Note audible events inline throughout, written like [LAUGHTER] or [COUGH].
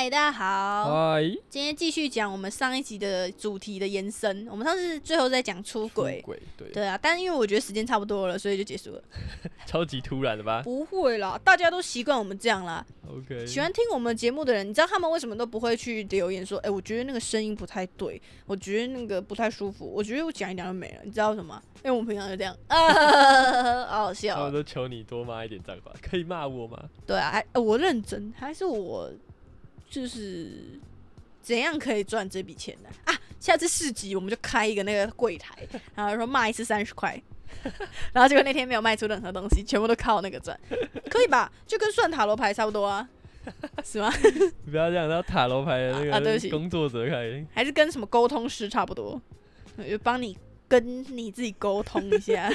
嗨，大家好，嗨，今天继续讲我们上一集的主题的延伸。我们上次最后在讲出轨，鬼对，对啊，但是因为我觉得时间差不多了，所以就结束了。[LAUGHS] 超级突然的吧不会啦，大家都习惯我们这样啦。？OK，喜欢听我们节目的人，你知道他们为什么都不会去留言说，哎、我觉得那个声音不太对，我觉得那个不太舒服，我觉得我讲一讲就没了，你知道为什么？因为我们平常就这样，啊，[LAUGHS] 好好他笑们。都求你多骂一点脏话，可以骂我吗？对啊，还、呃我认真，还是我就是怎样可以赚这笔钱呢？啊，下次市集我们就开一个那个柜台，[LAUGHS] 然后说卖一次三十块，[LAUGHS] 然后结果那天没有卖出任何东西，全部都靠那个赚，可以吧？就跟算塔罗牌差不多啊，[LAUGHS] 是吗？你不要这样，然后塔罗牌的那啊对不起个工作者开，还是跟什么沟通师差不多，就帮你跟你自己沟通一下。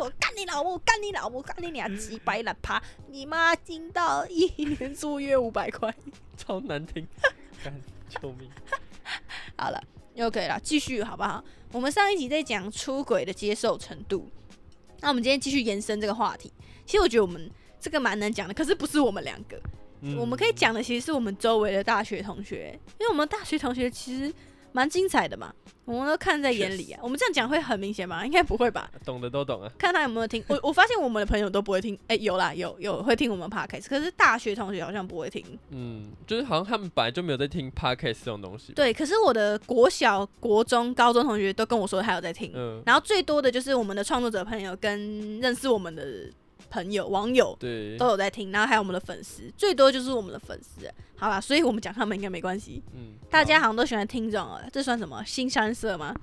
我干你老母，我干你老母，干你俩几百懒趴，你妈听到一年租约五百块。超难听，[LAUGHS] 干救命！好了，OK 了，继续好不好？我们上一集在讲出轨的接受程度，那我们今天继续延伸这个话题。其实我觉得我们这个蛮难讲的，可是不是我们两个，嗯我们可以讲的其实是我们周围的大学同学，因为我们大学同学其实蛮精彩的嘛，我们都看在眼里啊。我们这样讲会很明显吗？应该不会吧？[LAUGHS] 懂的都懂啊。看他有没有听。我我发现我们的朋友都不会听，哎、有啦，有有会听我们 podcast，可是大学同学好像不会听。嗯，就是好像他们本来就没有在听 podcast 这种东西。，对，可是我的国小、国中、高中同学都跟我说他有在听，嗯，然后最多的就是我们的创作者朋友跟认识我们的朋友、网友对，都有在听，然后还有我们的粉丝，最多就是我们的粉丝。好啦，所以我们讲他们应该没关系。嗯，大家好好像都喜欢听这种，呃这算什么新山色吗？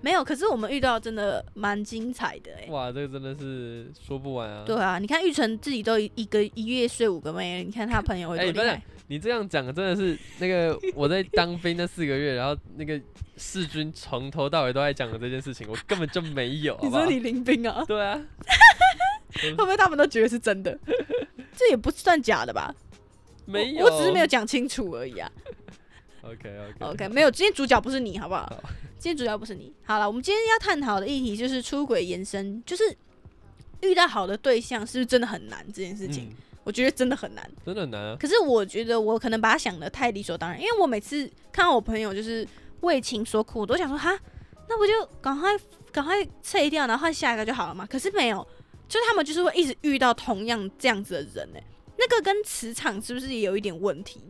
没有，可是我们遇到真的蛮精彩的哎、哇，这个真的是说不完啊。对啊，你看玉成自己都一一个一月睡五个妹，你看他朋友会哎不是多厉害。你这样讲真的是那个我在当兵那四个月，然后那个世军从头到尾都在讲的这件事情，我根本就没有。好好你说你林兵啊？对啊，会不会他们都觉得是真的？[LAUGHS] 这也不算假的吧？没有，我，我只是没有讲清楚而已啊。OK OK OK，没有，今天主角不是你，好不好好？今天主角不是你。好了，我们今天要探讨的议题就是出轨延伸，就是遇到好的对象是不是真的很难这件事情？嗯我觉得真的很难。真的很难啊。可是我觉得我可能把它想的太理所当然，因为我每次看到我朋友就是为情所苦，我都想说哈，那不就赶快赶快撤掉，然后换下一个就好了嘛。可是没有，就是他们就是会一直遇到同样这样子的人呢、那个跟磁场是不是也有一点问题？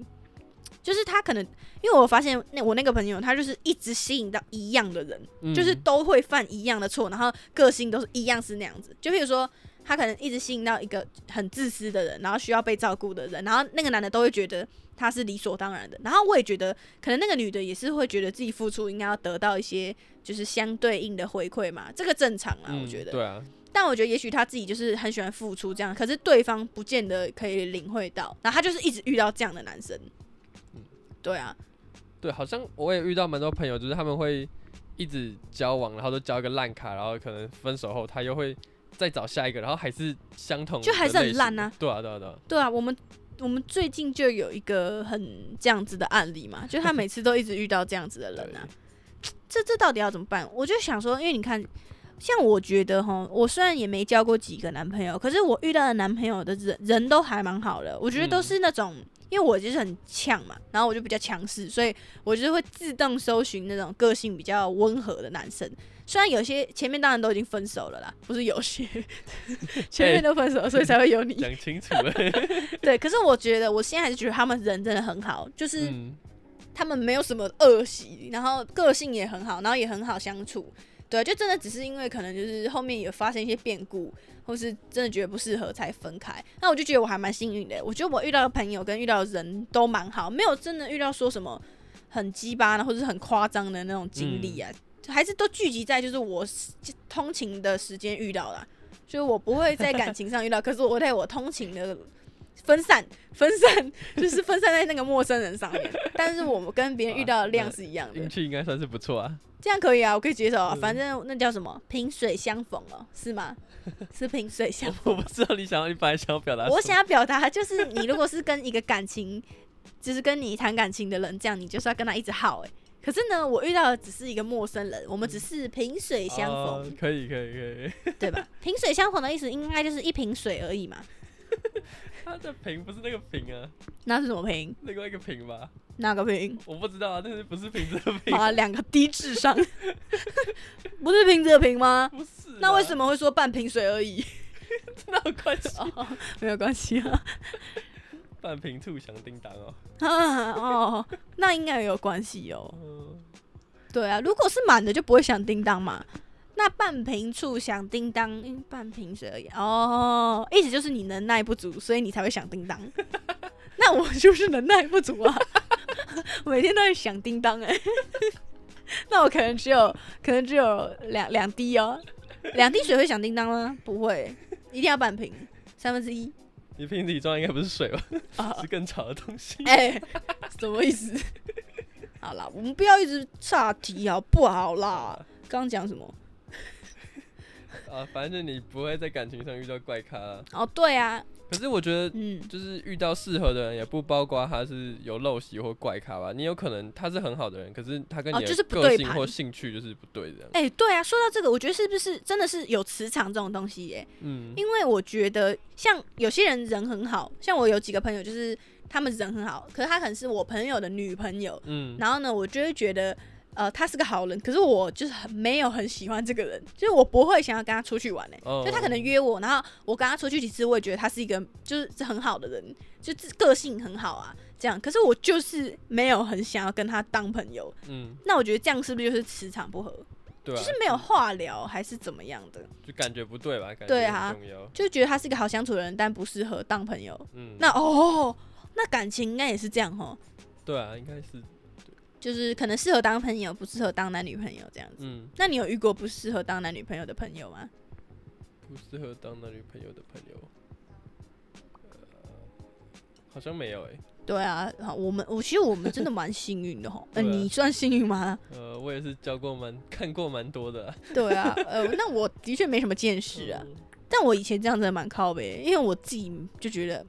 就是他可能，因为我发现那我那个朋友，他就是一直吸引到一样的人，嗯就是都会犯一样的错，然后个性都是一样是那样子。就比如说，他可能一直吸引到一个很自私的人，然后需要被照顾的人，然后那个男的都会觉得他是理所当然的。然后我也觉得，可能那个女的也是会觉得自己付出应该要得到一些就是相对应的回馈嘛，这个正常啊，我嗯觉得。对啊，但我觉得也许他自己就是很喜欢付出这样，可是对方不见得可以领会到，然后他就是一直遇到这样的男生。嗯对啊，对，好像我也遇到蛮多朋友，就是他们会一直交往，然后都交一个烂卡，然后可能分手后他又会再找下一个，然后还是相同就还是很烂啊。对啊，对啊，对啊，对啊，我们我们最近就有一个很这样子的案例嘛，就他每次都一直遇到这样子的人啊，[LAUGHS] 这这到底要怎么办？我就想说，因为你看，像我觉得哈，我虽然也没交过几个男朋友，可是我遇到的男朋友的人人都还蛮好的，我觉得都嗯是那种。因为我就是很呛嘛，然后我就比较强势，所以我就是会自动搜寻那种个性比较温和的男生。虽然有些前面当然都已经分手了啦，不是有些 [LAUGHS] 前面都分手了，所以才会有你。[LAUGHS] 讲清楚了。对，可是我觉得我现在还是觉得他们人真的很好，就是嗯，他们没有什么恶习，然后个性也很好，然后也很好相处。对，就真的只是因为可能就是后面有发生一些变故，或是真的觉得不适合才分开。那我就觉得我还蛮幸运的，我觉得我遇到的朋友跟遇到的人都蛮好，没有真的遇到说什么很鸡巴的或者是很夸张的那种经历啊，还是都聚集在就是我通勤的时间遇到了，所以我不会在感情上遇到，可是我在我通勤的分散分散，[LAUGHS] [LAUGHS] 就是分散在那个陌生人上面。但是我们跟别人遇到的量是一样的运，气应该算是不错啊。这样可以啊，我可以接受啊。嗯反正那叫什么萍水相逢哦，是吗？[LAUGHS] 是萍水相逢。我不知道你想要，你本来想要表达我想要表达就是，你如果是跟一个感情，就是跟你谈感情的人，这样你就是要跟他一直耗哎、可是呢，我遇到的只是一个陌生人，我们只是萍水相逢，哦可以可以可以，对吧？萍水相逢的意思应该就是一瓶水而已嘛。[LAUGHS] 他的瓶不是那个瓶啊，那是什么瓶？另外一个瓶吧？哪个瓶？我不知道啊，但是不是瓶子的瓶？啊，两个低智商，[LAUGHS] 不是瓶子的瓶吗？不是。那为什么？会说半瓶水而已？那有关系？[LAUGHS] 哦，没有关系啊。半瓶醋响叮当哦。啊哦，那应该也有关系哦。嗯，对啊，如果是满的就不会响叮当嘛。那半瓶醋响叮当，因为半瓶水而已。哦，意思就是你能耐不足，所以你才会响叮当。[LAUGHS] 那我就是能耐不足啊，每天都在响叮当哎、那我可能只有可能只有两两滴哦，两滴水会响叮当吗？不会，一定要半瓶，三分之一你瓶子里装应该不是水吧？啊。是更吵的东西。哎、什么意思？好啦，我们不要一直岔题好不好啦？刚刚讲什么？[LAUGHS] 啊，反正你不会在感情上遇到怪咖啊、哦，对啊，可是我觉得，嗯，就是遇到适合的人，也不包括他是有陋习或怪咖吧。你有可能他是很好的人，可是他跟你就是不个性或兴趣就是不对这样。哎、对啊，说到这个，我觉得是不是真的是有磁场这种东西耶？嗯，因为我觉得像有些人人很好，像我有几个朋友，就是他们人很好，可是他可能是我朋友的女朋友，嗯，然后呢，我就会觉得。呃，他是个好人，可是我就是很没有很喜欢这个人，就是我不会想要跟他出去玩呢、哦就他可能约我，然后我跟他出去几次，我也觉得他是一个就是是很好的人，就是个性很好啊，这样。可是我就是没有很想要跟他当朋友，嗯，那我觉得这样是不是就是磁场不合，对啊，就是没有话聊还是怎么样的？就感觉不对吧？感觉对啊。就觉得他是一个好相处的人，但不适合当朋友。嗯，那哦，那感情应该也是这样哦，对啊，应该是，就是可能适合当朋友，不适合当男女朋友这样子。嗯，那你有遇过不适合当男女朋友的朋友吗？不适合当男女朋友的朋友，呃，好像没有诶、对啊，好，我们我其实我们真的蛮幸运的吼。呃，[LAUGHS] 对啊你算幸运吗？呃，我也是交过蛮看过蛮多的啊、[LAUGHS] 对啊，呃，那我的确没什么见识啊，嗯 [LAUGHS] 但我以前这样子蛮靠呗，因为我自己就觉得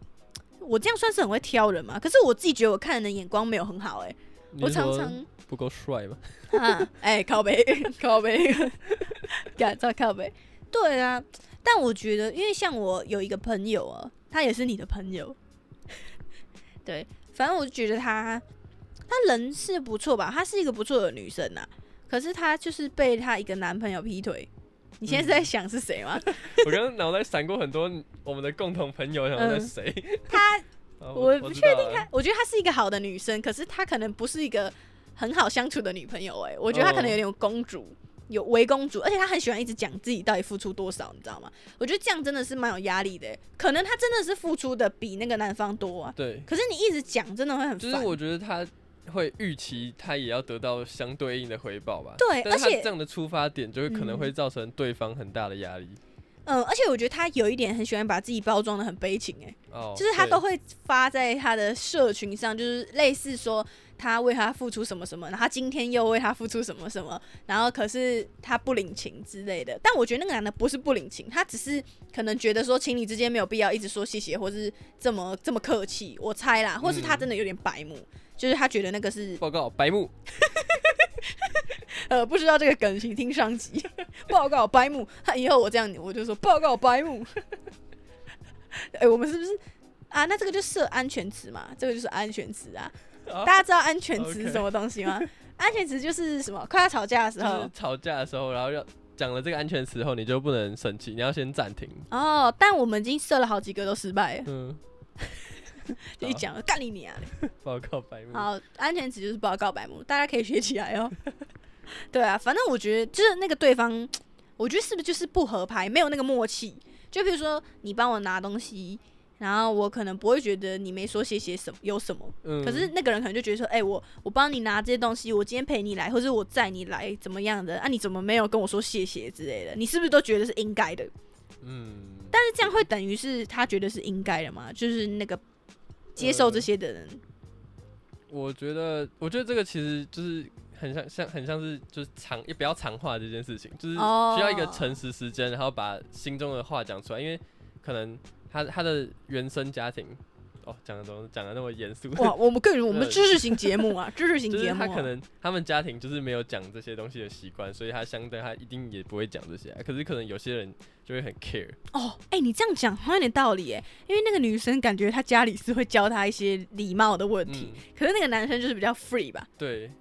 我这样算是很会挑人嘛。可是我自己觉得我看人的眼光没有很好、欸，我常常不够帅吧？[LAUGHS] 啊，哎、靠背靠背，改造靠背。对啊，但我觉得，因为像我有一个朋友啊，他也是你的朋友，[LAUGHS] 对，反正我就觉得他他人是不错吧，她是一个不错的女生呐、可是她就是被她一个男朋友劈腿。你现在是在想是谁吗？[LAUGHS] 我刚刚脑袋闪过很多我们的共同朋友，想说在嗯谁？她啊我不确定她，我觉得她是一个好的女生，可是她可能不是一个很好相处的女朋友、哎，我觉得她可能有点公主，有为公主，而且她很喜欢一直讲自己到底付出多少，你知道吗？我觉得这样真的是蛮有压力的、哎可能她真的是付出的比那个男方多啊，对，可是你一直讲，真的会很烦。就是我觉得她会预期他也要得到相对应的回报吧。对，但而且这样的出发点，就会可能嗯会造成对方很大的压力。嗯，而且我觉得他有一点很喜欢把自己包装的很悲情、哎。哦，就是他都会发在他的社群上，就是类似说他为他付出什么什么，然后他今天又为他付出什么什么，然后可是他不领情之类的。但我觉得那个男的不是不领情，他只是可能觉得说情侣之间没有必要一直说谢谢，或是这么这么客气。我猜啦，或是他真的有点白目，就是他觉得那个是报告白目，[LAUGHS] 呃不知道这个梗，请听上集 [LAUGHS] 报告白木。他以后我这样我就说报告白木。[LAUGHS] 哎、我们是不是啊？那这个就设安全词嘛，这个就是安全词啊。啊大家知道安全词是什么东西吗？安全词就是什么？快要吵架的时就是候吵架的时候，然后要讲了这个安全词后，你就不能生气，你要先暂停。哦。但我们已经设了好几个都失败了，嗯，就一讲了干你娘嘞！报告白目。好，安全词就是报告白目，大家可以学起来哦。[LAUGHS] [LAUGHS] 对啊，反正我觉得就是那个对方，我觉得是不是就是不合拍，没有那个默契。就比如说你帮我拿东西，然后我可能不会觉得你没说谢谢什么有什么，嗯，可是那个人可能就觉得说，哎、我我帮你拿这些东西，我今天陪你来，或者我载你来，怎么样的？啊，你怎么没有跟我说谢谢之类的？你是不是都觉得是应该的？嗯，但是这样会等于是他觉得是应该的吗？就是那个接受这些的人，我觉得，我觉得这个其实就是很像像很像是就是长也不要长话这件事情，就是哦需要一个诚实时间，然后把心中的话讲出来，因为可能他他的原生家庭哦，讲的怎么讲的那么严肃？哇，我们更 [LAUGHS] 我们知识型节目啊，知识型节目、啊。他可能他们家庭就是没有讲这些东西的习惯，所以他相对他一定也不会讲这些啊、可是可能有些人就会很 care，哦，哎、你这样讲好像有点道理哎，因为那个女生感觉她家里是会教她一些礼貌的问题，嗯，可是那个男生就是比较 free 吧。对，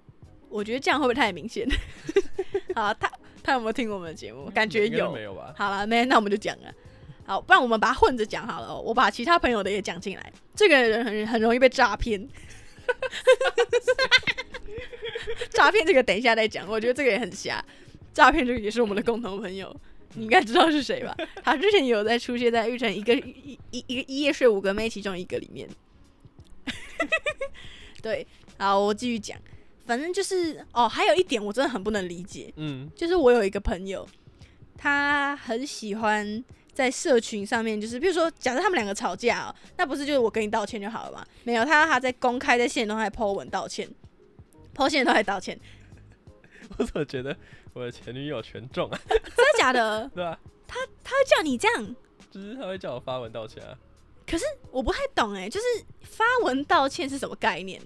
我觉得这样会不会太明显？[LAUGHS] 好，他他有没有听我们的节目？感觉有。没有吧？好了，没，那我们就讲了。好，不然我们把它混着讲好了哦、我把其他朋友的也讲进来。这个人很很容易被诈骗，[LAUGHS] 诈骗这个等一下再讲。我觉得这个也很瞎，诈骗这个也是我们的共同朋友，你应该知道是谁吧？他之前有在出现在玉成一个一一一个一夜睡五个妹其中一个里面。[LAUGHS] 对，好，我继续讲。反正就是哦，还有一点我真的很不能理解，嗯，就是我有一个朋友，他很喜欢在社群上面，就是比如说，假设他们两个吵架哦，那不是就是我跟你道歉就好了吗？没有，他他在公开在线动还 po 文道歉，po 线动还道歉，我怎么觉得我的前女友全中啊？真的假的？[LAUGHS] 对啊？他他会叫你这样？就是他会叫我发文道歉啊，可是我不太懂哎，就是发文道歉是什么概念？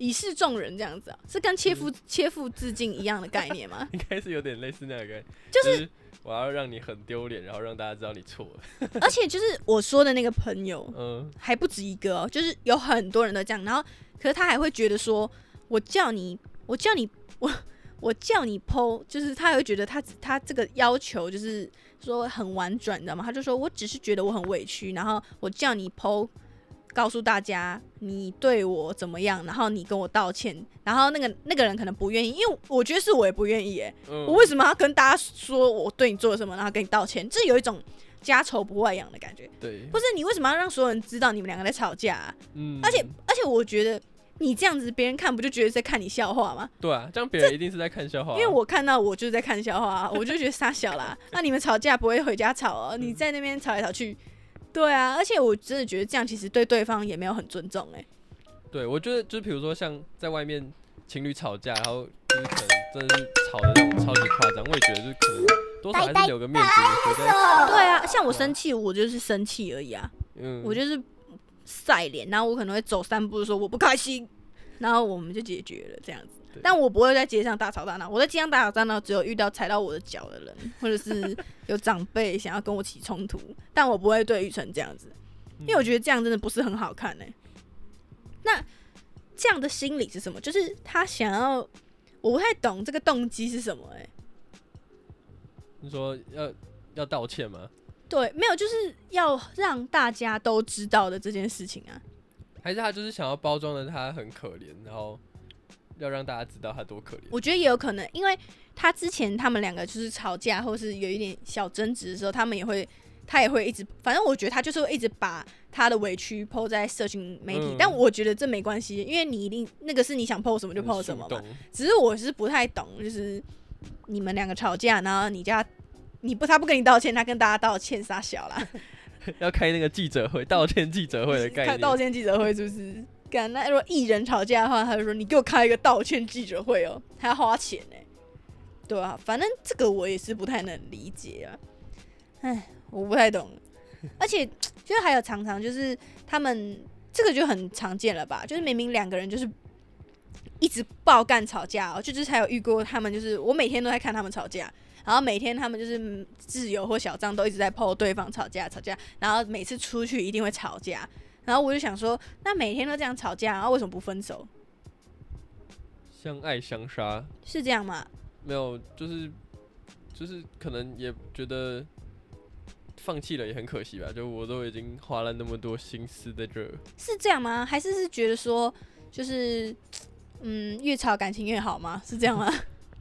以示众人这样子啊，是跟切腹切腹自尽一样的概念吗？[LAUGHS] 应该是有点类似那个，就是我要让你很丢脸，然后让大家知道你错了。[LAUGHS] 而且就是我说的那个朋友，嗯，还不止一个哦，就是有很多人都这样，然后可是他还会觉得说，我叫你，我叫你，我我叫你剖，就是他会觉得他他这个要求就是说很婉转，你知道吗？他就说我只是觉得我很委屈，然后我叫你剖，告诉大家你对我怎么样，然后你跟我道歉，然后那个那个人可能不愿意，因为我觉得是我也不愿意耶，嗯我为什么要跟大家说我对你做了什么，然后跟你道歉？这有一种家丑不外扬的感觉。对，不是你为什么要让所有人知道你们两个在吵架、啊？嗯，而且而且我觉得你这样子，别人看不就觉得在看你笑话吗？对啊，这样别人一定是在看笑话啊、因为我看到我就是在看笑话、啊，我就觉得傻小啦。[LAUGHS] 那你们吵架不会回家吵哦，你在那边吵来吵去，对啊。而且我真的觉得这样其实对对方也没有很尊重哎、对，我觉得就是比如说像在外面情侣吵架，然后就是可能真的是吵的那种超级夸张，我也觉得就是可能多少还是留个面子，我觉得，对啊，像我生气，我就是生气而已啊，嗯，我就是晒脸，然后我可能会走三步说我不开心，然后我们就解决了这样子。对但我不会在街上大吵大闹，我在街上大吵大闹只有遇到踩到我的脚的人，[LAUGHS] 或者是 [LAUGHS] 有长辈想要跟我起冲突，但我不会对玉成这样子，因为我觉得这样真的不是很好看呢、那这样的心理是什么？就是他想要，我不太懂这个动机是什么、欸？你说要要道歉吗？对，没有，就是要让大家都知道的这件事情啊。还是他就是想要包装的他很可怜，然后要让大家知道他多可怜？我觉得也有可能，因为他之前他们两个就是吵架，或是有一点小争执的时候，他们也会，他也会一直，反正我觉得他就是会一直把他的委屈抛在社群媒体，嗯但我觉得这没关系，因为你一定那个是你想抛什么就抛什么嘛。只是我是不太懂，就是你们两个吵架，然后你家你不他不跟你道歉，他跟大家道歉傻小啦，[LAUGHS] 要开那个记者会，道歉记者会的概开念。[LAUGHS] 道歉记者会是不是？干那如果艺人吵架的话，他就说你给我开一个道歉记者会哦，还要花钱呢、对啊，反正这个我也是不太能理解啊，唉，我不太懂，[LAUGHS] 而且就是还有常常就是他们这个就很常见了吧，就是明明两个人就是一直爆干吵架哦，就就是还有遇过他们就是我每天都在看他们吵架。然后每天他们就是嗯挚友或小张都一直在 PO 对方吵架吵架，然后每次出去一定会吵架，然后我就想说，那每天都这样吵架，然后为什么不分手？相爱相杀，是这样吗？没有，就是就是可能也觉得放弃了也很可惜吧。就我都已经花了那么多心思在这，是这样吗？还是是觉得说，就是嗯，越吵感情越好吗？是这样吗？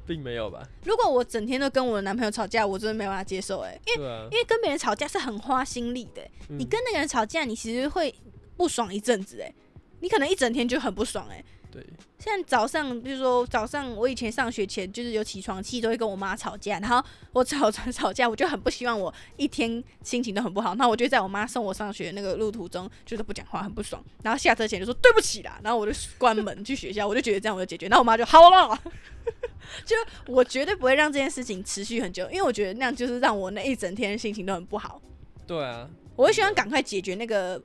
并没有吧？如果我整天都跟我的男朋友吵架，我真的没办法接受哎、因为啊，因为跟别人吵架是很花心力的欸、你嗯跟那个人吵架，你其实会不爽一阵子哎、你可能一整天就很不爽哎、对，像早上，比如说早上，我以前上学前就是有起床气，都会跟我妈吵架，然后我吵吵吵架，我就很不希望我一天心情都很不好，那我就在我妈送我上学的那个路途中，就是不讲话，很不爽，然后下车前就说对不起啦，然后我就关门去学校，我就觉得这样我就解决，然后我妈就好了，[LAUGHS] 就我绝对不会让这件事情持续很久，因为我觉得那样就是让我那一整天心情都很不好，对啊，我会希望赶快解决那个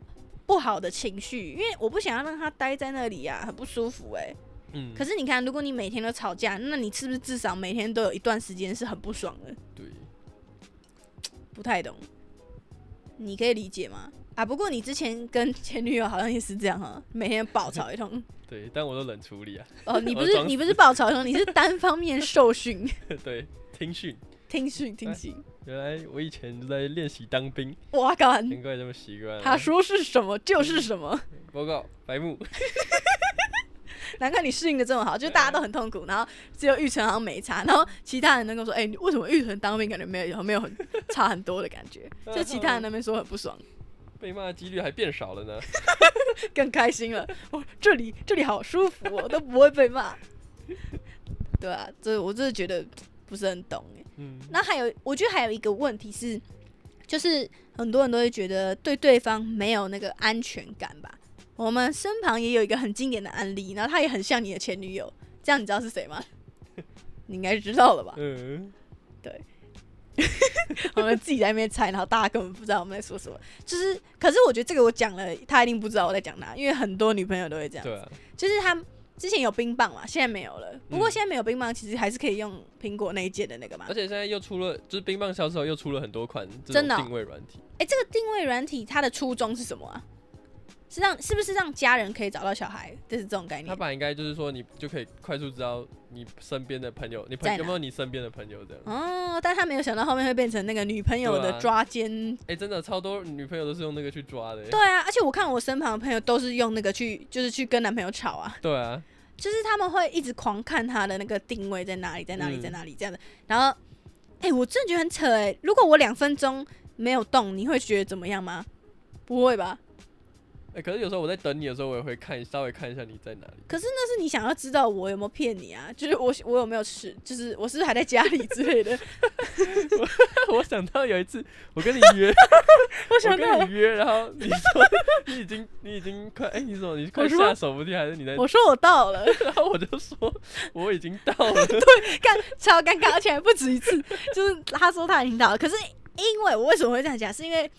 不好的情绪，因为我不想要让他待在那里呀、很不舒服哎、嗯，可是你看，如果你每天都吵架，那你是不是至少每天都有一段时间是很不爽的？对，不太懂，你可以理解吗？啊，不过你之前跟前女友好像也是这样哈，每天爆吵一通。[LAUGHS] 对，但我都冷处理啊。哦，你 [LAUGHS] 不是你不是爆吵一通，你是单方面受训、[LAUGHS] 对，听训。听训、听训。原来我以前就在练习当兵，哇靠！难怪这么习惯啊。他说是什么就是什么，报告白目，难怪你适应的这么好，就大家都很痛苦，然后只有玉成好像没差，然后其他人能够说，哎、你为什么玉成当兵感觉没有没有很差很多的感觉？[LAUGHS] 就其他人那边说很不爽，被骂的几率还变少了呢。[LAUGHS] 更开心了。我，这里这里好舒服哦，都不会被骂。[LAUGHS] 对啊，这我真的觉得不是很懂哎。嗯，那还有，我觉得还有一个问题是，就是很多人都会觉得对对方没有那个安全感吧。我们身旁也有一个很经典的案例，然后他也很像你的前女友，这样你知道是谁吗？[LAUGHS] 你应该知道了吧？嗯，对 [LAUGHS] 我们自己在那边猜，然后大家根本不知道我们在说什么。就是，可是我觉得这个我讲了，他一定不知道我在讲他，因为很多女朋友都会这样。对啊，就是他之前有冰棒嘛，现在没有了。不过嗯现在没有冰棒，其实还是可以用苹果那一届的那个嘛而。且现在又出了，就是冰棒销售又出了很多款真的定位软体。哎、这个定位软体它的初衷是什么啊？是让是不是让家人可以找到小孩？就是这种概它念。本来应该就是说你就可以快速知道你身边的朋友，你朋友有没有你身边的朋友这样。哦，但他没有想到后面会变成那个女朋友的抓奸。哎、真的超多女朋友都是用那个去抓的、欸。对啊，而且我看我身旁的朋友都是用那个去，就是去跟男朋友吵啊，对啊，就是他们会一直狂看他的那个定位在哪里，在哪里，嗯在哪里这样的。然后，哎、我真的觉得很扯哎、如果我两分钟没有动，你会觉得怎么样吗？不会吧？哎、可是有时候我在等你的时候，我也会看稍微看一下你在哪里。可是那是你想要知道我有没有骗你啊？就是我我有没有吃？就是我是不是还在家里之类的？[LAUGHS] [LAUGHS] 我想到有一次我跟你约，[LAUGHS] 我我想跟你，约，然后你说你已经你已经快哎、你怎么你快下手不定还是你在？我说我到了，然后我就说我已经到了。对干超尴尬，而且还不止一次。就是他说他已经到了，可是因为我为什么会这样讲？是因为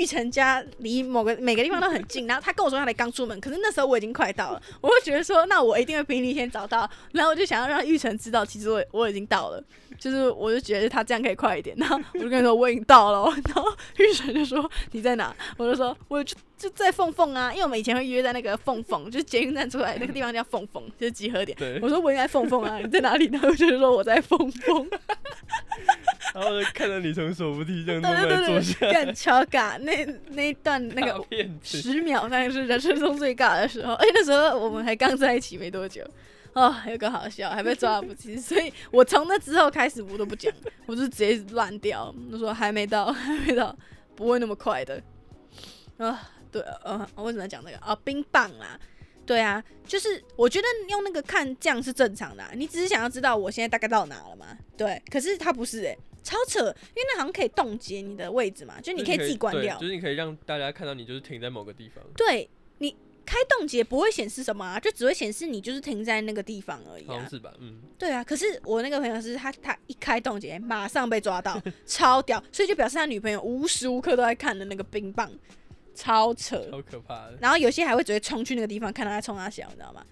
玉成家离某个每个地方都很近，然后他跟我说他才刚出门，可是那时候我已经快到了，我会觉得说，那我一定会比你先找到，然后我就想要让玉成知道，其实我我已经到了，就是我就觉得他这样可以快一点，然后我就跟他说我已经到了，然后玉成就说你在哪？我就说我就就在凤凤啊，因为我们以前会约在那个凤凤，就是捷运站出来那个地方叫凤凤，就是集合点。我，说我应该凤凤啊，你在哪里？然后就是说我在凤凤。然后就看着你从手扶梯这样对慢慢对对坐下对，，干超尬。那那一段那个。十秒，那是人生中最尬的时候。哎那时候我们还刚在一起没多久，哦，有个好笑，还被抓了不起。所以我从那之后开始我都不讲，我就直接乱掉，我说还没到，还没到，不会那么快的。啊，对，呃，我为什么要讲这个啊？冰棒啦。对啊，就是我觉得用那个看这样是正常的啊、你只是想要知道我现在大概到哪了嘛？对，可是它不是诶、超扯，因为那好像可以冻结你的位置嘛，就你可以自己关掉。就是你可以让大家看到你就是停在某个地方。对你开冻结不会显示什么啊，就只会显示你就是停在那个地方而已啊。好像是吧？嗯，对啊，可是我那个朋友是他他一开冻结马上被抓到，[LAUGHS] 超屌，所以就表示他女朋友无时无刻都在看的那个冰棒，超扯。超可怕的。然后有些还会直接冲去那个地方看到他在冲他小，你知道吗？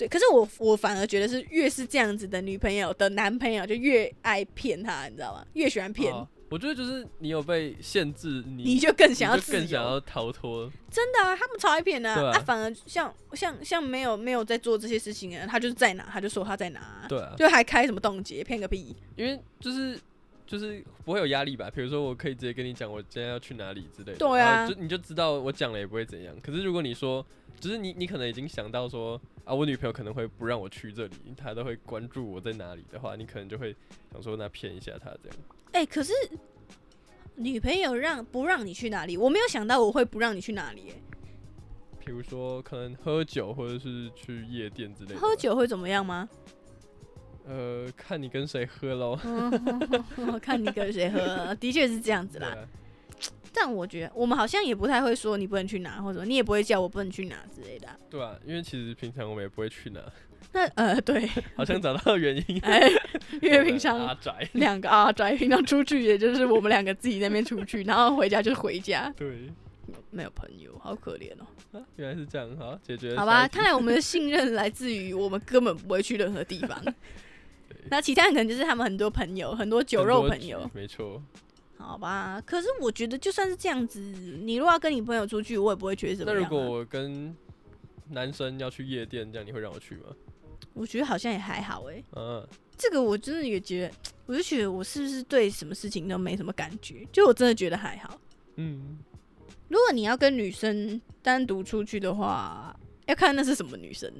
对，可是我我反而觉得是越是这样子的女朋友的男朋友就越爱骗她，你知道吗？越喜欢骗，哦我觉得就是你有被限制，你你就更想要。更想要逃脱。真的啊，他们超爱骗的、对啊啊，反而像像像没有没有在做这些事情啊，他就是在哪，他就说他在哪啊、对啊，就还开什么冻结，骗个屁！因为就是就是不会有压力吧？比如说我可以直接跟你讲我今天要去哪里之类的，对啊就你就知道我讲了也不会怎样。可是如果你说，就是你你可能已经想到说啊，我女朋友可能会不让我去这里，她都会关注我在哪里的话，你可能就会想说那骗一下她这样。哎、可是女朋友让不让你去哪里？我没有想到我会不让你去哪里、比如说可能喝酒或者是去夜店之类欸。的。喝？酒会怎么样吗？呃，看你跟谁喝喽。嗯，[LAUGHS] 看你跟谁喝，[LAUGHS] 的确是这样子啦。啊，但我觉得我们好像也不太会说你不能去哪，或者你也不会叫我不能去哪之类的啊、对啊，因为其实平常我们也不会去哪，那 [LAUGHS] 呃，对，好像找到原因。哎，因为平阿常宅。两个阿宅，平常出去也就是我们两个自己在那边出去，然后回家就是回家。对，没有朋友，好可怜哦。啊，原来是这样，好解决。好吧，看来我们的信任来自于我们根本不会去任何地方。那其他人可能就是他们很多朋友，很多酒肉朋友，没错。好吧，可是我觉得就算是这样子，你如果要跟你朋友出去，我也不会觉得怎么样。那如果我跟男生要去夜店，这样你会让我去吗？我觉得好像也还好哎。嗯，这个我真的也觉得，我就觉得我是不是对什么事情都没什么感觉？就我真的觉得还好。嗯，如果你要跟女生单独出去的话，要看那是什么女生。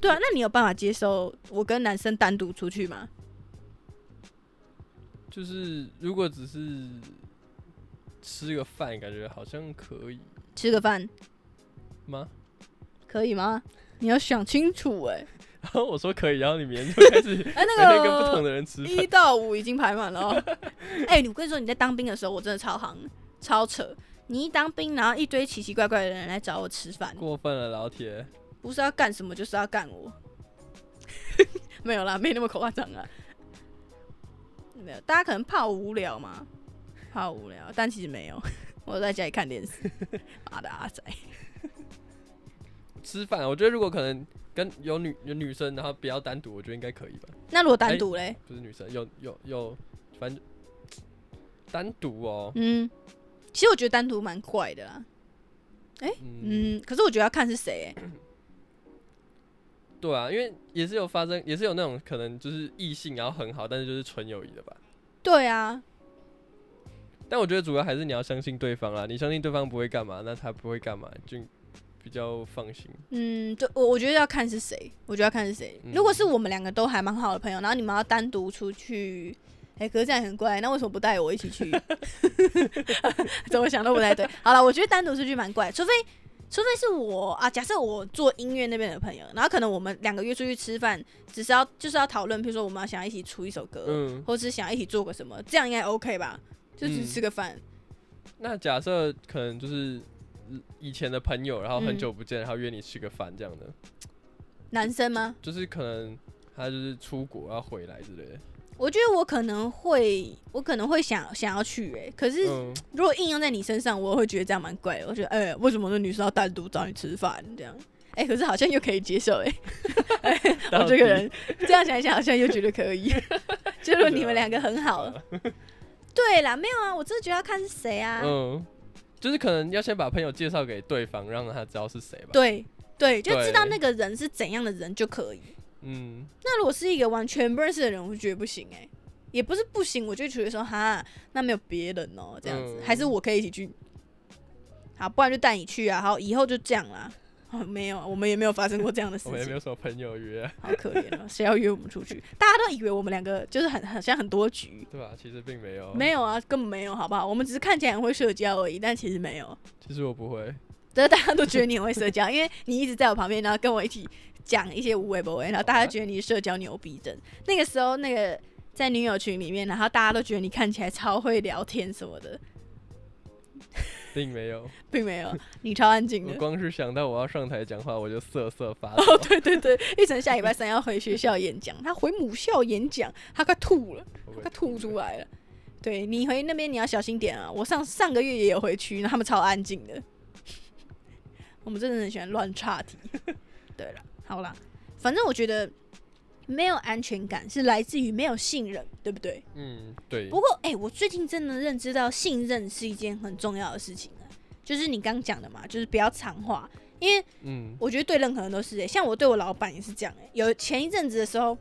对啊，那你有办法接受我跟男生单独出去吗？就是如果只是吃个饭，感觉好像可以吃个饭吗？可以吗？你要想清楚哎。然 [LAUGHS] 后我说可以，然后你明天就开始 [LAUGHS] 哎那个跟不同的人吃一到五已经排满了。[LAUGHS] 哎，我跟你说，你在当兵的时候，我真的超行超扯。你一当兵，然后一堆奇奇怪怪的人来找我吃饭，过分了，老铁。不是要干什么，就是要干我。[LAUGHS] 没有啦，没那么夸张啊。没有，大家可能怕我无聊嘛，怕我无聊，但其实没有，我在家里看电视。[LAUGHS] 妈的阿仔，吃饭，我觉得如果可能跟有女有女生，然后不要单独，我觉得应该可以吧。那如果单独嘞？不是女生，有有有，反正单独哦。嗯，其实我觉得单独蛮怪的啦。哎，嗯，可是我觉得要看是谁。对啊，因为也是有发生，也是有那种可能就是异性然后很好，但是就是纯友谊的吧。对啊，但我觉得主要还是你要相信对方啊，你相信对方不会干嘛，那他不会干嘛，就比较放心。嗯，对，我我觉得要看是谁，我觉得要看是谁。如果是我们两个都还蛮好的朋友，然后你们要单独出去，哎，可是这样很怪，那为什么不带我一起去？[LAUGHS] 怎么想都不太对。好了，我觉得单独出去蛮怪，除非。除非是我啊，假设我做音乐那边的朋友，然后可能我们两个约出去吃饭，只是要就是要讨论，比如说我们要想要一起出一首歌，嗯，或者是想要一起做个什么，这样应该 OK 吧？就只吃个饭。那假设可能就是以前的朋友，然后很久不见，然后约你吃个饭这样的，男生吗？就是可能他就是出国要回来之类的。我觉得我可能会，我可能会想想要去哎，可是如果应用在你身上，我会觉得这样蛮怪的。我觉得，哎，为什么那女生要单独找你吃饭这样？哎，可是好像又可以接受 [LAUGHS] 哎。我这个人这样想一想，好像又觉得可以。[LAUGHS] 就是你们两个很好。对啦，没有啊，我真的觉得要看是谁啊。嗯，就是可能要先把朋友介绍给对方，让他知道是谁吧。对对，就知道那个人是怎样的人就可以。嗯，那如果是一个完全不认识的人，我就觉得不行哎，也不是不行，我就觉得说哈，那没有别人哦，这样子，还是我可以一起去，好，不然就带你去啊，好，以后就这样啦。没有，我们也没有发生过这样的事情，我也没有什么朋友约，好可怜啊，[LAUGHS] 谁要约我们出去？大家都以为我们两个就是很很像很多局，对吧？其实并没有，没有啊，根本没有，好不好？我们只是看起来很会社交而已，但其实没有。其实我不会，是大家都觉得你很会社交，因为你一直在我旁边，然后跟我一起。讲一些无微不微，然后大家觉得你社交牛逼症。那个时候，那个在女友群里面，然后大家都觉得你看起来超会聊天什么的，并没有，[LAUGHS] 并没有，你超安静的。光是想到我要上台讲话，我就瑟瑟发抖。哦，[LAUGHS] 对对对，一晨下礼拜三要回学校演讲，他回母校演讲，他快吐了，快吐出来了。对你回那边你要小心点啊！我上上个月也有回去，他们超安静的。[LAUGHS] 我们真的很喜欢乱岔题。对了。好啦，反正我觉得没有安全感是来自于没有信任，对不对？嗯，对。不过，哎，我最近真的认知到信任是一件很重要的事情啊。就是你刚讲的嘛，就是不要藏话，因为，嗯，我觉得对任何人都是。哎，像我对我老板也是这样。哎，有前一阵子的时候。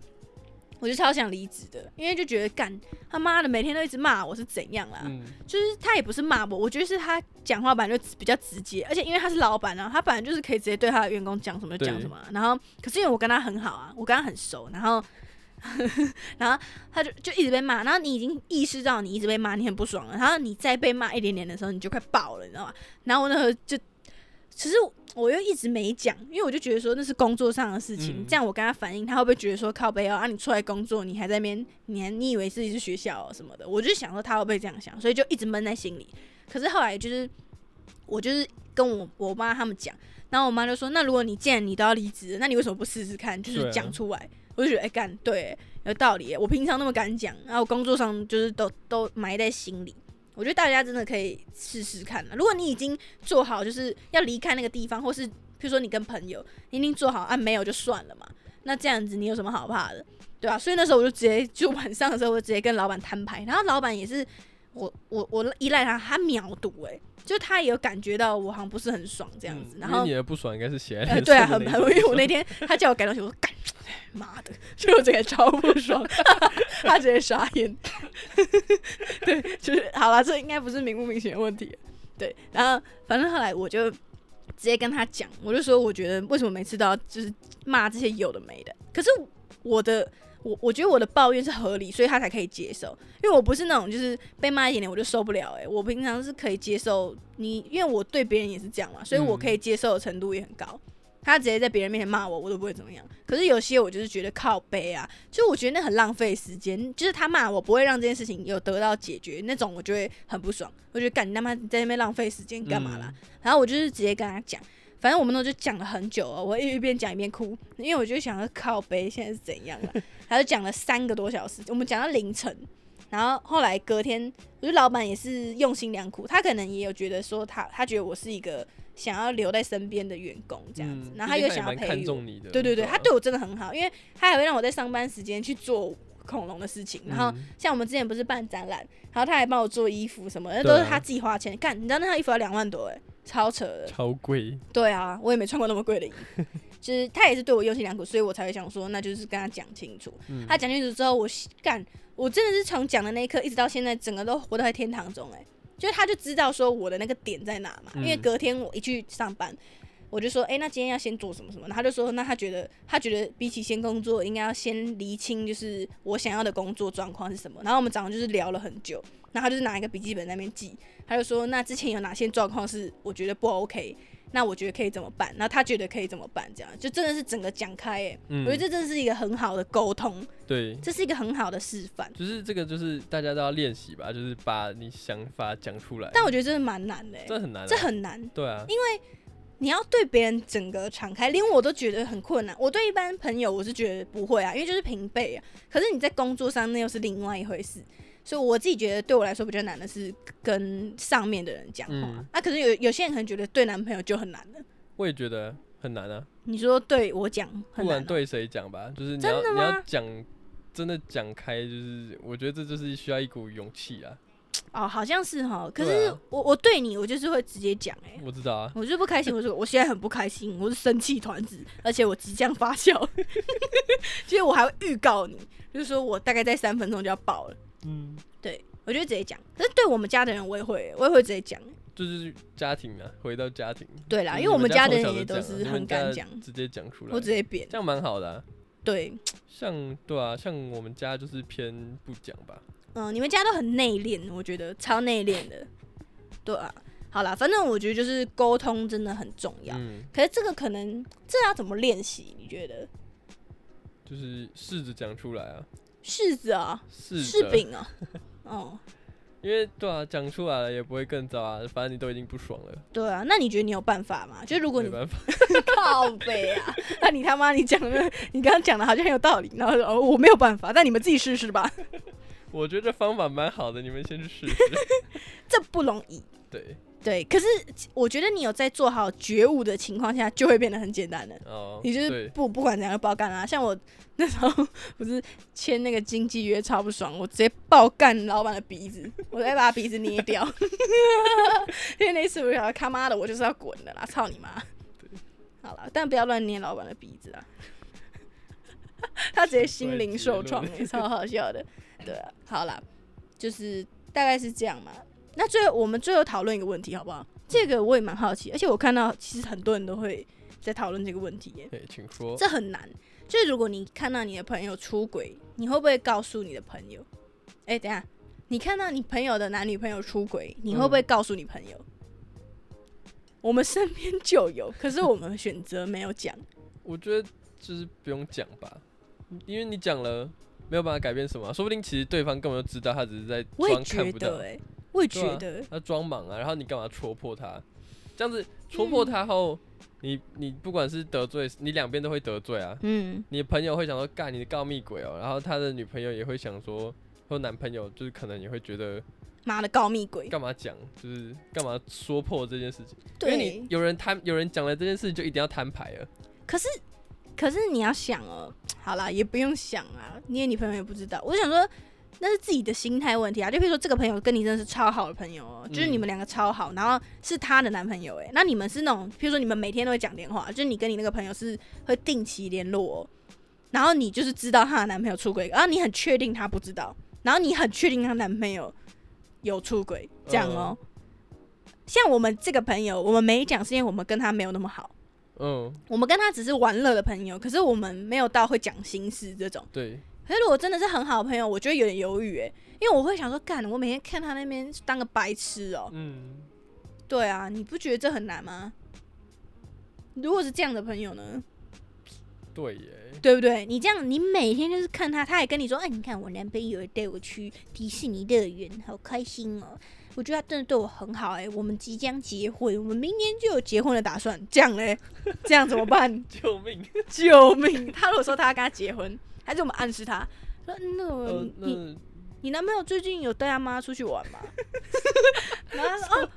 我就超想离职的，因为就觉得干他妈的每天都一直骂我是怎样啦，就是他也不是骂我，我觉得是他讲话本来就比较直接，而且因为他是老板啊，他本来就是可以直接对他的员工讲什么就讲什么。然后可是因为我跟他很好啊，我跟他很熟，然后 [LAUGHS] 然后他就就一直被骂，然后你已经意识到你一直被骂，你很不爽了，然后你再被骂一点点的时候，你就快爆了，你知道吗？然后我那时候就。其实我又一直没讲，因为我就觉得说那是工作上的事情，这样我跟他反映，他会不会觉得说靠背哦啊？你出来工作，你还在那边，你还你以为自己是学校什么的？我就想说他会不会这样想，所以就一直闷在心里。可是后来就是我就是跟我我妈他们讲，然后我妈就说：“那如果你既然你都要离职，那你为什么不试试看？就是讲出来。”我就觉得哎干对，有道理。我平常那么敢讲，然后工作上就是都都埋在心里。我觉得大家真的可以试试看。如果你已经做好就是要离开那个地方，或是比如说你跟朋友，你已经做好啊，没有就算了嘛。那这样子你有什么好怕的，对吧、所以那时候我就直接就晚上的时候，我直接跟老板摊牌，然后老板也是我我我依赖他，他秒读诶、就他也有感觉到我好像不是很爽这样子，嗯然后你的不爽应该是写在呃，对啊，很很，[LAUGHS] 因为我那天他叫我改东西，我说干，妈的，所以我整个超不爽，[LAUGHS] 他直接傻眼。[LAUGHS] 对，就是好了，这应该不是明不明显的问题。对，然后反正后来我就直接跟他讲，我就说我觉得为什么每次都要就是骂这些有的没的，可是我的。我我觉得我的抱怨是合理，所以他才可以接受。因为我不是那种就是被骂一点点我就受不了、欸，我平常是可以接受你，因为我对别人也是这样嘛，所以我可以接受的程度也很高。他直接在别人面前骂我，我都不会怎么样。可是有些我就是觉得靠背啊，就我觉得那很浪费时间。就是他骂我不会让这件事情有得到解决，那种我就会很不爽。我觉得干你他妈在那边浪费时间干嘛啦？然后我就是直接跟他讲，反正我们那时候就讲了很久哦，我一边讲一边哭，因为我就想要靠背现在是怎样了。[LAUGHS] 他就讲了三个多小时，我们讲到凌晨。然后后来隔天，我觉得老板也是用心良苦，他可能也有觉得说他他觉得我是一个想要留在身边的员工这样子，嗯然后他又想要培育。看重你的，对对对，他对我真的很好，因为他还会让我在上班时间去做恐龙的事情。然后嗯像我们之前不是办展览，然后他还帮我做衣服什么的，都是他自己花钱。干，你知道那套衣服要两万多哎，超扯的。超贵，对啊，我也没穿过那么贵的衣服。[LAUGHS] 就是他也是对我用心良苦，所以我才会想说，那就是跟他讲清楚。嗯他讲清楚之后，我干，我真的是从讲的那一刻一直到现在，整个都活在天堂中哎、就是他就知道说我的那个点在哪嘛，因为嗯隔天我一去上班，我就说，哎、那今天要先做什么什么？然后他就说，那他觉得他觉得比起先工作，应该要先厘清就是我想要的工作状况是什么。然后我们早上就是聊了很久，然后他就是拿一个笔记本在那边记，他就说，那之前有哪些状况是我觉得不 OK，那我觉得可以怎么办？然后他觉得可以怎么办？这样就真的是整个讲开哎、嗯我觉得这真的是一个很好的沟通，对，这是一个很好的示范。就是这个就是大家都要练习吧，就是把你想法讲出来，但我觉得真的蛮难的、欸，这很难啊，这很难。对啊，你要对别人整个敞开，连我都觉得很困难。我对一般朋友我是觉得不会啊，因为就是平辈啊。可是你在工作上那又是另外一回事，所以我自己觉得对我来说比较难的是跟上面的人讲话。嗯啊，可是有有些人可能觉得对男朋友就很难了。我也觉得很难啊，你说对我讲不很难哦、管对谁讲吧，就是你真要你的要讲，真的讲开，就是我觉得这就是需要一股勇气啊。哦，好像是哈。可对是啊我我对你，我就是会直接讲哎、我知道啊，我就不开心，我说我现在很不开心，我是生气团子，而且我即将发酵，其 [LAUGHS] 实我还会预告你，就是说我大概在三分钟就要爆了。嗯，对我就会直接讲，但是对我们家的人我也会，我也会直接讲。就是家庭啊，回到家庭，对啦，就是因为我们家的人也都是很敢讲，直接讲出来，我直接扁。这样蛮好的啊。对，像对啊，像我们家就是偏不讲吧，嗯，你们家都很内敛，我觉得超内敛的。对啊，好啦，反正我觉得就是沟通真的很重要。嗯，可是这个可能这要怎么练习？你觉得？就是试着讲出来啊，柿子啊，柿饼啊，[LAUGHS] 哦，[LAUGHS] 因为对啊，讲出来了也不会更糟啊，反正你都已经不爽了，对啊，那你觉得你有办法吗？就如果你没办法，[LAUGHS] 靠背啊，那你他妈你讲的，你刚刚讲的好像很有道理，然后说哦我没有办法，但你们自己试试吧，我觉得这方法蛮好的，你们先去试试。[LAUGHS] 这不容易。对，对，可是我觉得你有在做好觉悟的情况下，就会变得很简单的。哦，你就是，不不管怎样就爆干啊！像我那时候不是签那个经纪约超不爽，我直接爆干老板的鼻子，我直接把他鼻子捏掉。[LAUGHS] 因为那次我就想说他妈的，我就是要滚的啦！操你妈！好了，但不要乱捏老板的鼻子啊！[LAUGHS] 他直接心灵受创、[LAUGHS] 欸，超好笑的。对啊，好啦，就是大概是这样嘛。那最后我们最后讨论一个问题好不好？这个我也蛮好奇，而且我看到其实很多人都会在讨论这个问题耶。对，请说。这很难。就是如果你看到你的朋友出轨，你会不会告诉你的朋友？哎、等下，你看到你朋友的男女朋友出轨，你会不会告诉你朋友？我们身边就有，可是我们选择没有讲。我觉得就是不用讲吧，因为你讲了没有办法改变什么啊，说不定其实对方根本就知道他只是在装看不到哎，我也觉得，他装莽啊，然后你干嘛戳破他？这样子戳破他后，你你不管是得罪，你两边都会得罪啊。嗯，你朋友会想说干你的告密鬼哦，然后他的女朋友也会想说，或男朋友就是可能也会觉得妈的告密鬼，干嘛讲？就是干嘛说破这件事情？因为你，有人摊，有人讲了这件事，就一定要摊牌了。可是可是你要想哦，[TSK] 好啦，也不用想啊，你的女朋友也不知道。我想说，那是自己的心态问题啊。就比如说，这个朋友跟你真的是超好的朋友哦，就是你们两个超好，然后是她的男朋友哎，那你们是那种，比如说你们每天都会讲电话，就是你跟你那个朋友是会定期联络、哦，然后你就是知道她的男朋友出轨，然后你很确定她不知道，然后你很确定她男朋友有出轨，这样哦。像我们这个朋友，我们没讲，是因为我们跟他没有那么好。嗯，我们跟他只是玩乐的朋友，可是我们没有到会讲心事这种。对，可是如果真的是很好的朋友，我觉得有点犹豫诶，因为我会想说，干，我每天看他那边当个白痴哦、嗯，对啊，你不觉得这很难吗？如果是这样的朋友呢，对耶，对不对？你这样，你每天就是看他，他也跟你说，哎，你看我男朋友带我去迪士尼乐园，好开心哦。我觉得他真的对我很好哎、我们即将结婚，我们明年就有结婚的打算。这样嘞，这样怎么办？[LAUGHS] 救命！救命！他如果说他要跟他结婚，还是我们暗示他说，那你那你男朋友最近有带他妈出去玩吗？[LAUGHS] 然后他说哦，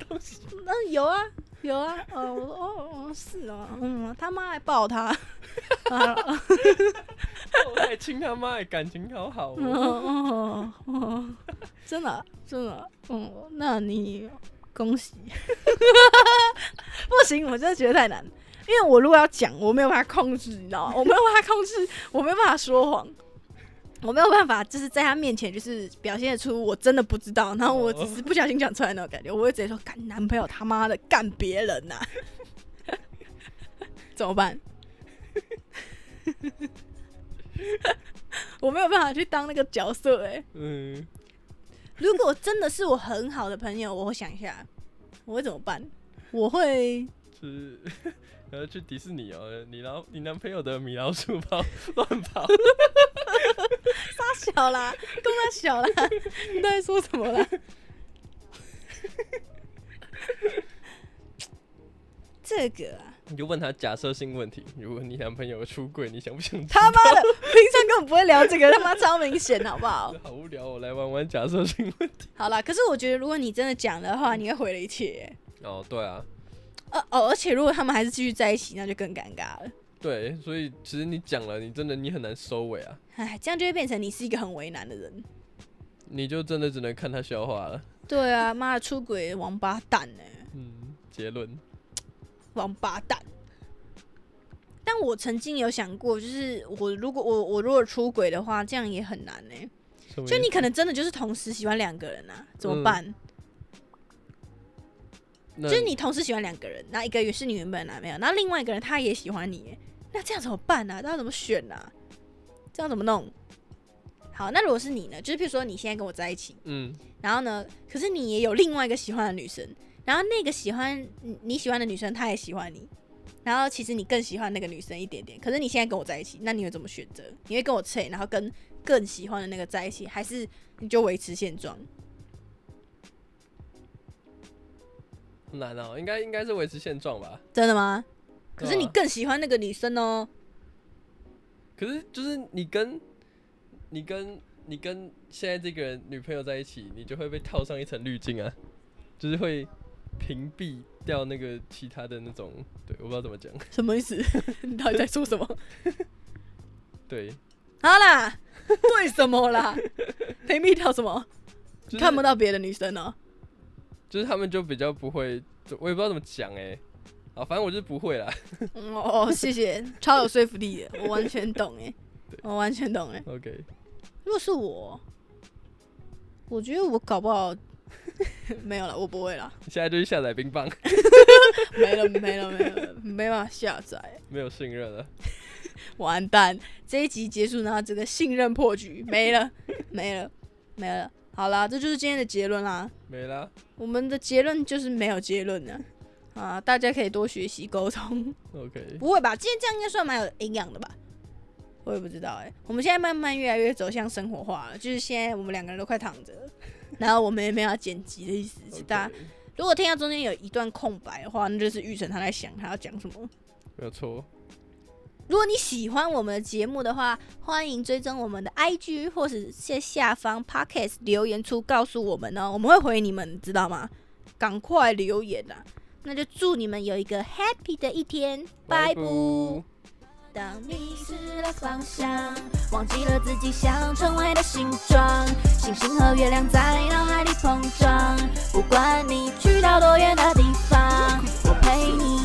嗯，有啊，有啊，哦，我说哦哦是哦，嗯，他妈还抱他，啊 [LAUGHS] 我还亲他妈，感情好好。哦哦，真的真的，嗯，那你恭喜，[LAUGHS] 不行，我真的觉得太难，因为我如果要讲，我没有办法控制，你知道吗？我没有办法控制，我没有办法说谎。我没有办法，就是在他面前，就是表现出我真的不知道，然后我只是不小心讲出来那种感觉，我会直接说干男朋友他妈的干别人呐、[LAUGHS] 怎么办？[LAUGHS] [LAUGHS] 我没有办法去当那个角色哎、嗯，如果真的是我很好的朋友，我会想一下，我会怎么办？我会就是然后去迪士尼哦，你老你男朋友的米老鼠跑乱跑，大小啦，跟他小啦，你在说什么啦？[LAUGHS] 这个啊，你就问他假设性问题，如果你男朋友出轨，你想不想他妈的，平常根本不会聊这个，他妈超明显，好不好？[LAUGHS] 好无聊，我来玩玩假设性问题。好啦，可是我觉得如果你真的讲的话，你会毁了一切。哦，对啊，呃哦，而且如果他们还是继续在一起，那就更尴尬了。对，所以其实你讲了，你真的你很难收尾啊，哎，这样就会变成你是一个很为难的人。你就真的只能看他笑话了。对啊，妈的出轨王八蛋呢、嗯，结论，王八蛋。但我曾经有想过，就是我如果我我如果出轨的话，这样也很难呢、就你可能真的就是同时喜欢两个人啊，怎么嗯办？那就是你同时喜欢两个人，那一个也是你原本的男朋友，那另外一个人他也喜欢你耶，那这样怎么办呢、啊？这样怎么选啊？这样怎么弄？好，那如果是你呢？就是譬如说你现在跟我在一起，嗯然后呢，可是你也有另外一个喜欢的女生，然后那个喜欢你你喜欢的女生，她也喜欢你，然后其实你更喜欢那个女生一点点，可是你现在跟我在一起，那你会怎么选择？你会跟我吹，然后跟更喜欢的那个在一起，还是你就维持现状？很难哦，应该应该是维持现状吧。真的吗？可是你更喜欢那个女生哦。可是就是你跟你跟你跟现在这个人女朋友在一起，你就会被套上一层滤镜啊，就是会屏蔽掉那个其他的那种，对，我不知道怎么讲，[LAUGHS] 什么意思？[LAUGHS] 你到底在说什么？对，好啦，为什么啦？[LAUGHS] 屏蔽掉什么？就是、看不到别的女生哦。就是他们就比较不会，我也不知道怎么讲哎、啊，反正我就是不会啦，哦，谢谢，超有说服力的，我完全懂哎，我完全懂哎。OK，如果是我，我觉得我搞不好 [LAUGHS] 没有了，我不会了，你现在就去下载冰棒，[LAUGHS] 没了没了没了，没办法下载，没有信任了，[LAUGHS] 完蛋！这一集结束，然后这个信任破局没了没了没了。好啦，这就是今天的结论啦。没了，我们的结论就是没有结论的啊，大家可以多学习沟通。OK，不会吧？今天这样应该算蛮有营养的吧？我也不知道哎、我们现在慢慢越来越走向生活化了，就是现在我们两个人都快躺着了，然后我们也没有要剪辑的意思。是大家如果听到中间有一段空白的话，那就是玉成他在想他要讲什么。没有错，如果你喜欢我们的节目的话，欢迎追踪我们的 IG 或是在下方 Podcast 留言处告诉我们哦，我们会回你们，知道吗？赶快留言啊！那就祝你们有一个 happy 的一天，拜拜。当迷失了方向，忘记了自己想成为的形状，星星和月亮在脑海里碰撞。不管你去到多远的地方，我陪你。